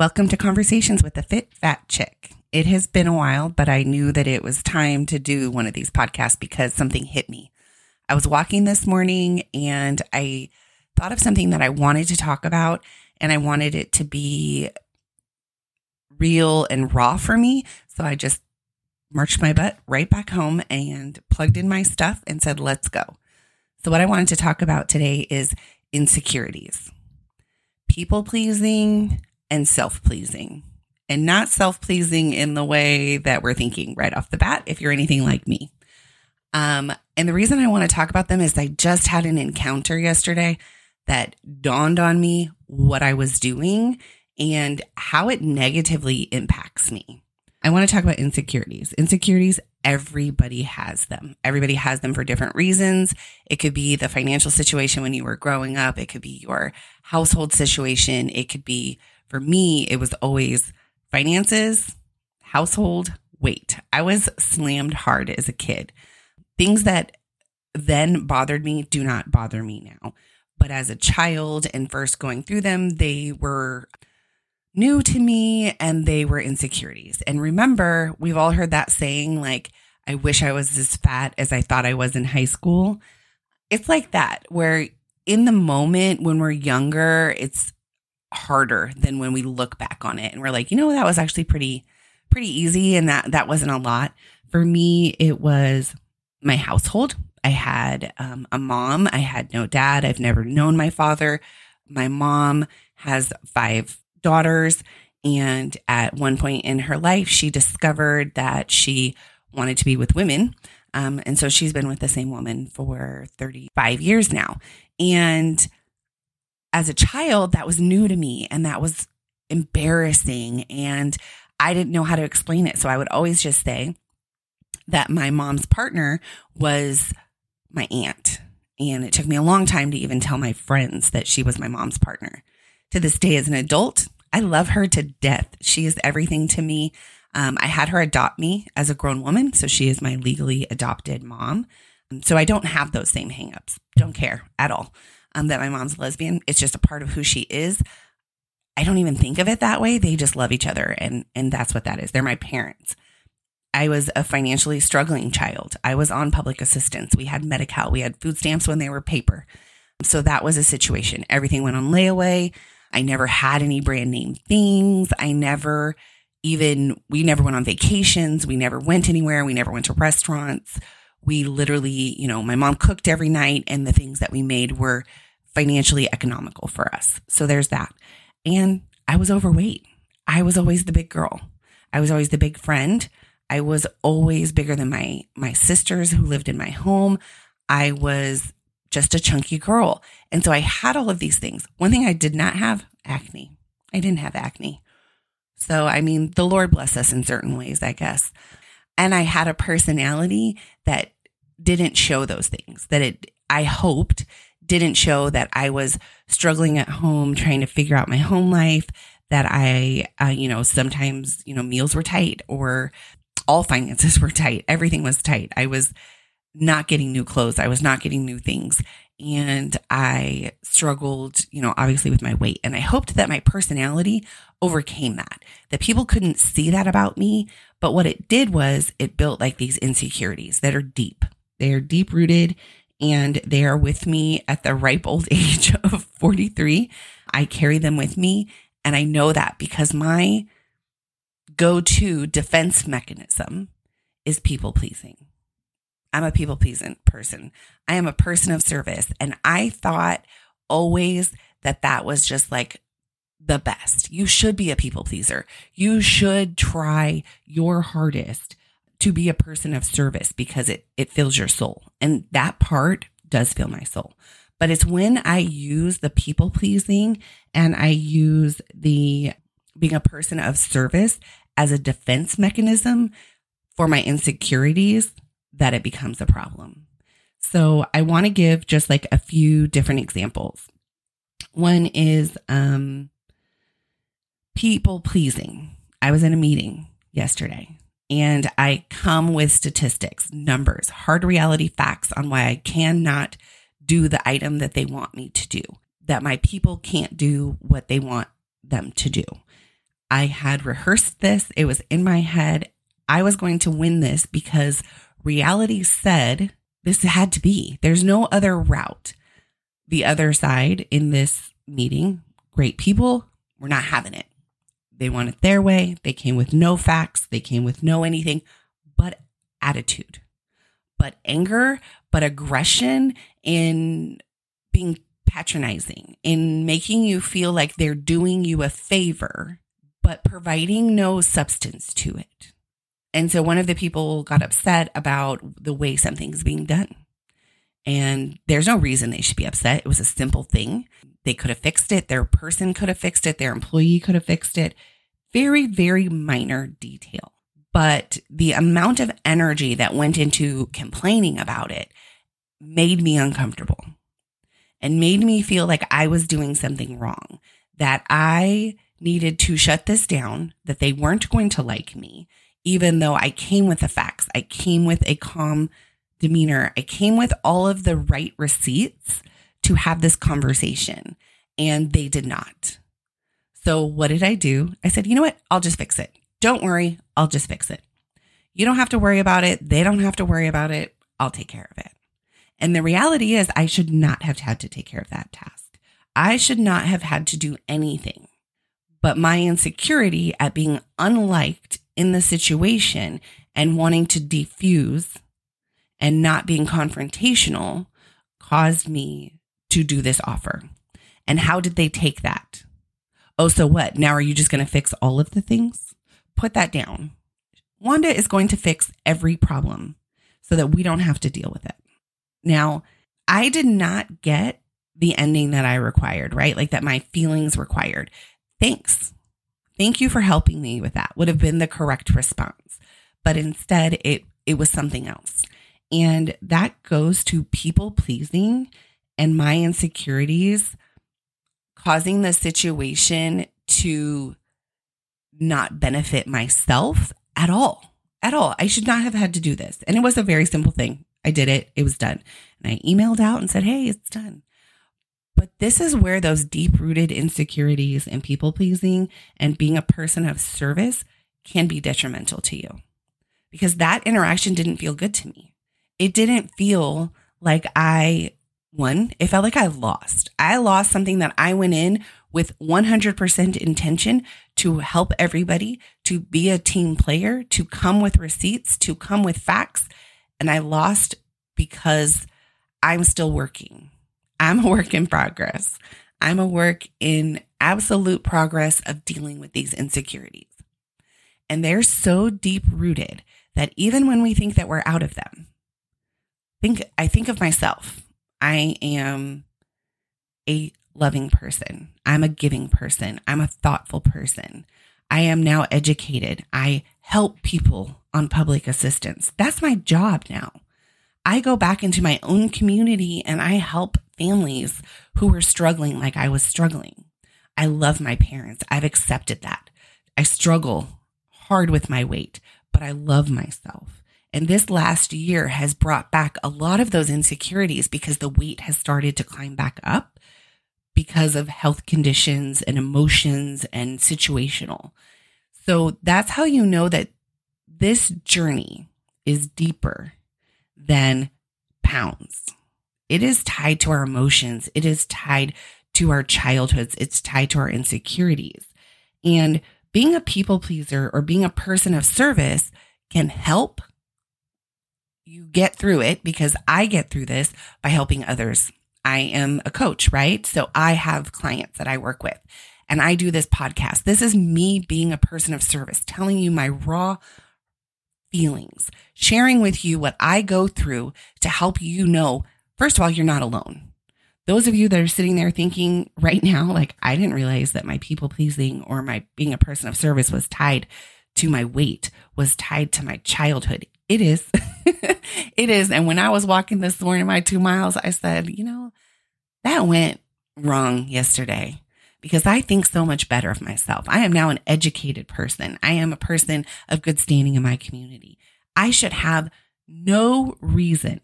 Welcome to Conversations with the Fit Fat Chick. It has been a while, but I knew that it was time to do one of these podcasts because something hit me. I was walking this morning and I thought of something that I wanted to talk about, and I wanted it to be real and raw for me. So I just marched my butt right back home and plugged in my stuff and said, let's go. So, what I wanted to talk about today is insecurities, people pleasing, and self pleasing. And not self pleasing in the way that we're thinking right off the bat, if you're anything like me. Um, and the reason I want to talk about them is I just had an encounter yesterday that dawned on me what I was doing and how it negatively impacts me. I want to talk about insecurities. Insecurities, everybody has them. Everybody has them for different reasons. It could be the financial situation when you were growing up, it could be your household situation, it could be, for me, it was always finances, household, weight. I was slammed hard as a kid. Things that then bothered me do not bother me now. But as a child and first going through them, they were new to me and they were insecurities. And remember, we've all heard that saying, like, I wish I was as fat as I thought I was in high school. It's like that, where in the moment when we're younger, it's harder than when we look back on it and we're like, you know, that was actually pretty, pretty easy. And that, that wasn't a lot. For me, it was my household. I had um, a mom. I had no dad. I've never known my father. My mom has five daughters. And at one point in her life, she discovered that she wanted to be with women. Um, and so she's been with the same woman for 35 years now. And as a child, that was new to me and that was embarrassing. And I didn't know how to explain it. So I would always just say that my mom's partner was my aunt. And it took me a long time to even tell my friends that she was my mom's partner to this day as an adult. I love her to death. She is everything to me. Um, I had her adopt me as a grown woman, so she is my legally adopted mom. So I don't have those same hangups. Don't care at all um, that my mom's lesbian. It's just a part of who she is. I don't even think of it that way. They just love each other, and and that's what that is. They're my parents. I was a financially struggling child. I was on public assistance. We had Medi-Cal. We had food stamps when they were paper. So that was a situation. Everything went on layaway. I never had any brand name things. I never even, we never went on vacations. We never went anywhere. We never went to restaurants. We literally, you know, my mom cooked every night and the things that we made were financially economical for us. So there's that. And I was overweight. I was always the big girl. I was always the big friend. I was always bigger than my my sisters who lived in my home. I was just a chunky girl. And so I had all of these things. One thing I did not have acne. I didn't have acne. So, I mean, the Lord bless us in certain ways, I guess. And I had a personality that didn't show those things, that it, I hoped didn't show that I was struggling at home, trying to figure out my home life, that I, uh, you know, sometimes, you know, meals were tight or all finances were tight. Everything was tight. I was not getting new clothes. I was not getting new things. And I struggled, you know, obviously with my weight. And I hoped that my personality overcame that, that people couldn't see that about me. But what it did was it built like these insecurities that are deep. They are deep rooted and they are with me at the ripe old age of 43. I carry them with me. And I know that because my go to defense mechanism is people pleasing. I'm a people pleasing person. I am a person of service. And I thought always that that was just like the best. You should be a people pleaser. You should try your hardest to be a person of service because it, it fills your soul. And that part does fill my soul. But it's when I use the people pleasing and I use the being a person of service as a defense mechanism for my insecurities that it becomes a problem. So I want to give just like a few different examples. One is um, people pleasing. I was in a meeting yesterday and I come with statistics, numbers, hard reality facts on why I cannot do the item that they want me to do, that my people can't do what they want them to do. I had rehearsed this, it was in my head. I was going to win this because reality said this had to be. There's no other route. The other side in this meeting, great people, were not having it. They want it their way. They came with no facts. They came with no anything but attitude, but anger, but aggression in being patronizing, in making you feel like they're doing you a favor, but providing no substance to it. And so one of the people got upset about the way something's being done. And there's no reason they should be upset. It was a simple thing. They could have fixed it. Their person could have fixed it. Their employee could have fixed it. Very, very minor detail. But the amount of energy that went into complaining about it made me uncomfortable and made me feel like I was doing something wrong, that I needed to shut this down, that they weren't going to like me, even though I came with the facts. I came with a calm demeanor. I came with all of the right receipts to have this conversation, and they did not. So, what did I do? I said, you know what? I'll just fix it. Don't worry. I'll just fix it. You don't have to worry about it. They don't have to worry about it. I'll take care of it. And the reality is, I should not have had to take care of that task. I should not have had to do anything. But my insecurity at being unliked in the situation and wanting to defuse and not being confrontational caused me to do this offer. And how did they take that? Oh, so what? Now are you just going to fix all of the things? Put that down. Wanda is going to fix every problem so that we don't have to deal with it. Now, I did not get the ending that I required, right? Like that my feelings required. Thanks. Thank you for helping me with that would have been the correct response. But instead it it was something else. And that goes to people pleasing and my insecurities causing the situation to not benefit myself at all. At all. I should not have had to do this. And it was a very simple thing. I did it. It was done. And I emailed out and said, Hey, it's done. But this is where those deep rooted insecurities and people pleasing and being a person of service can be detrimental to you because that interaction didn't feel good to me. It didn't feel like I, won. it felt like I lost. I lost something that I went in with 100% intention to help everybody, to be a team player, to come with receipts, to come with facts. And I lost because I'm still working. I'm a work in progress. I'm a work in absolute progress of dealing with these insecurities. And they're so deep rooted that even when we think that we're out of them, think I think of myself. I am a loving person. I'm a giving person. I'm a thoughtful person. I am now educated. I help people on public assistance. That's my job now. I go back into my own community and I help families who were struggling like I was struggling. I love my parents. I've accepted that. I struggle hard with my weight, but I love myself. And this last year has brought back a lot of those insecurities because the weight has started to climb back up because of health conditions and emotions and situational. So that's how you know that this journey is deeper than pounds it is tied to our emotions. It is tied to our childhoods. It's tied to our insecurities. And being a people pleaser or being a person of service can help you get through it because I get through this by helping others. I am a coach, right? So I have clients that I work with and I do this podcast. This is me being a person of service, telling you my raw feelings, sharing with you what I go through to help you know First of all, you're not alone. Those of you that are sitting there thinking right now, like, I didn't realize that my people pleasing or my being a person of service was tied to my weight, was tied to my childhood. It is. it is. And when I was walking this morning, my two miles, I said, you know, that went wrong yesterday because I think so much better of myself. I am now an educated person. I am a person of good standing in my community. I should have no reason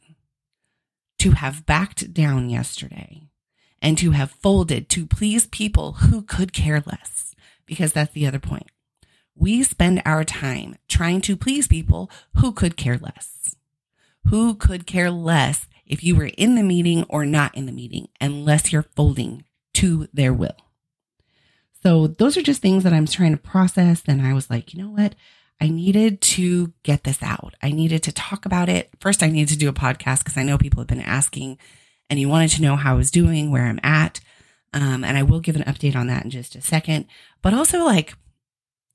to have backed down yesterday and to have folded to please people who could care less, because that's the other point. we spend our time trying to please people who could care less. Who could care less if you were in the meeting or not in the meeting, unless you're folding to their will. So, those are just things that I'm trying to process. And I was like, you know what? I needed to get this out. I needed to talk about it. First, I needed to do a podcast because I know people have been asking and you wanted to know how I was doing, where I'm at. Um, and I will give an update on that in just a second. But also, like,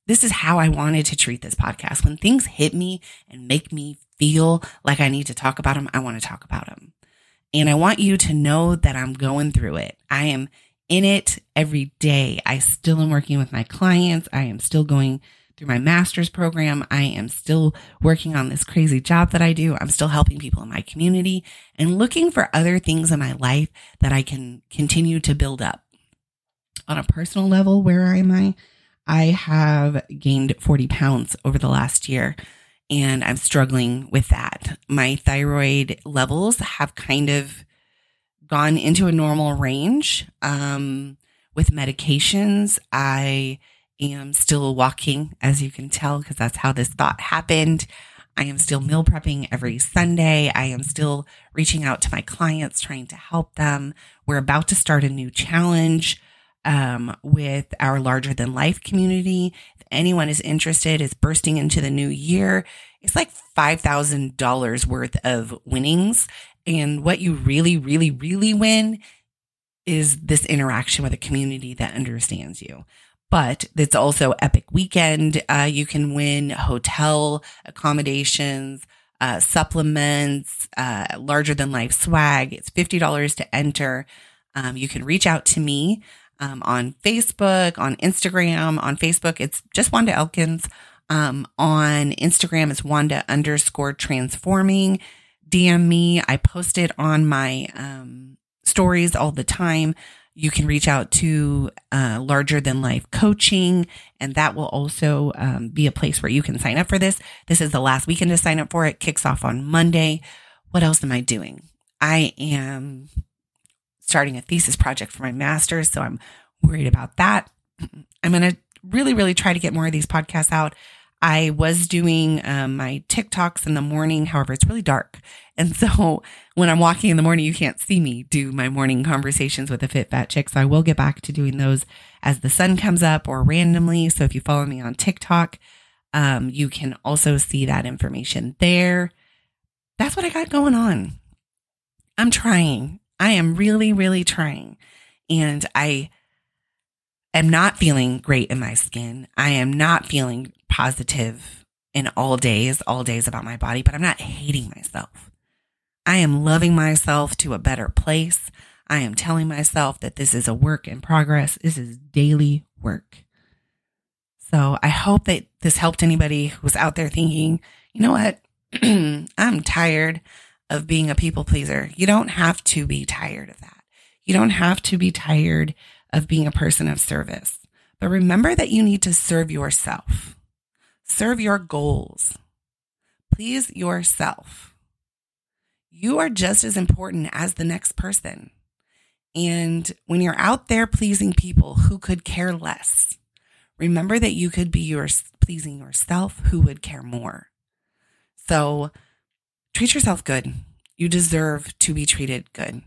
this is how I wanted to treat this podcast. When things hit me and make me feel like I need to talk about them, I want to talk about them. And I want you to know that I'm going through it. I am in it every day. I still am working with my clients. I am still going through my master's program. I am still working on this crazy job that I do. I'm still helping people in my community and looking for other things in my life that I can continue to build up. On a personal level, where am I? I have gained 40 pounds over the last year and I'm struggling with that. My thyroid levels have kind of gone into a normal range. Um, with medications, I am still walking, as you can tell, because that's how this thought happened. I am still meal prepping every Sunday. I am still reaching out to my clients, trying to help them. We're about to start a new challenge um, with our larger than life community. If anyone is interested, is bursting into the new year. It's like $5,000 worth of winnings. And what you really, really, really win is this interaction with a community that understands you but it's also Epic Weekend. Uh, you can win hotel accommodations, uh, supplements, uh, larger than life swag. It's $50 to enter. Um, you can reach out to me um, on Facebook, on Instagram. On Facebook, it's just Wanda Elkins. Um, on Instagram, it's Wanda underscore transforming. DM me. I post it on my um, stories all the time. You can reach out to uh, Larger Than Life Coaching, and that will also um, be a place where you can sign up for this. This is the last weekend to sign up for it. Kicks off on Monday. What else am I doing? I am starting a thesis project for my master's, so I'm worried about that. I'm going to really, really try to get more of these podcasts out. I was doing um, my TikToks in the morning. However, it's really dark. And so when I'm walking in the morning, you can't see me do my morning conversations with the fit fat chick. So I will get back to doing those as the sun comes up or randomly. So if you follow me on TikTok, um, you can also see that information there. That's what I got going on. I'm trying. I am really, really trying. And I am not feeling great in my skin. I am not feeling positive in all days, all days about my body, but I'm not hating myself. I am loving myself to a better place. I am telling myself that this is a work in progress. This is daily work. So I hope that this helped anybody who's out there thinking, you know what? I'm tired of being a people pleaser. You don't have to be tired of that. You don't have to be tired of being a person of service. But remember that you need to serve yourself. Serve your goals. Please yourself. You are just as important as the next person. And when you're out there pleasing people who could care less, remember that you could be your pleasing yourself who would care more. So treat yourself good. You deserve to be treated good.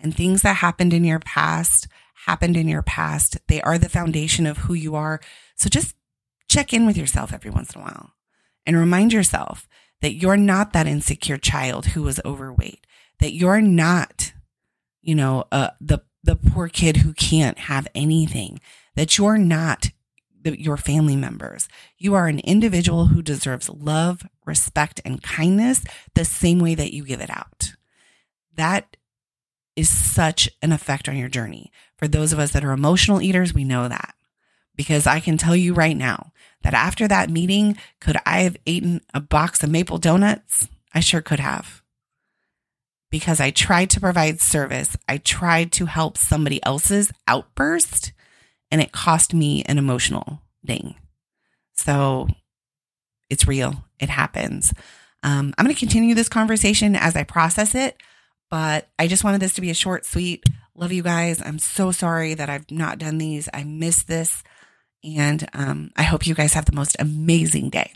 And things that happened in your past happened in your past. They are the foundation of who you are. So just check in with yourself every once in a while and remind yourself that you're not that insecure child who was overweight, that you're not, you know, uh, the, the poor kid who can't have anything, that you're not the, your family members. You are an individual who deserves love, respect, and kindness the same way that you give it out. That is such an effect on your journey. For those of us that are emotional eaters, we know that because I can tell you right now that after that meeting, could I have eaten a box of maple donuts? I sure could have. Because I tried to provide service, I tried to help somebody else's outburst, and it cost me an emotional ding. So it's real, it happens. Um, I'm going to continue this conversation as I process it, but I just wanted this to be a short, sweet. Love you guys. I'm so sorry that I've not done these. I miss this. And um, I hope you guys have the most amazing day.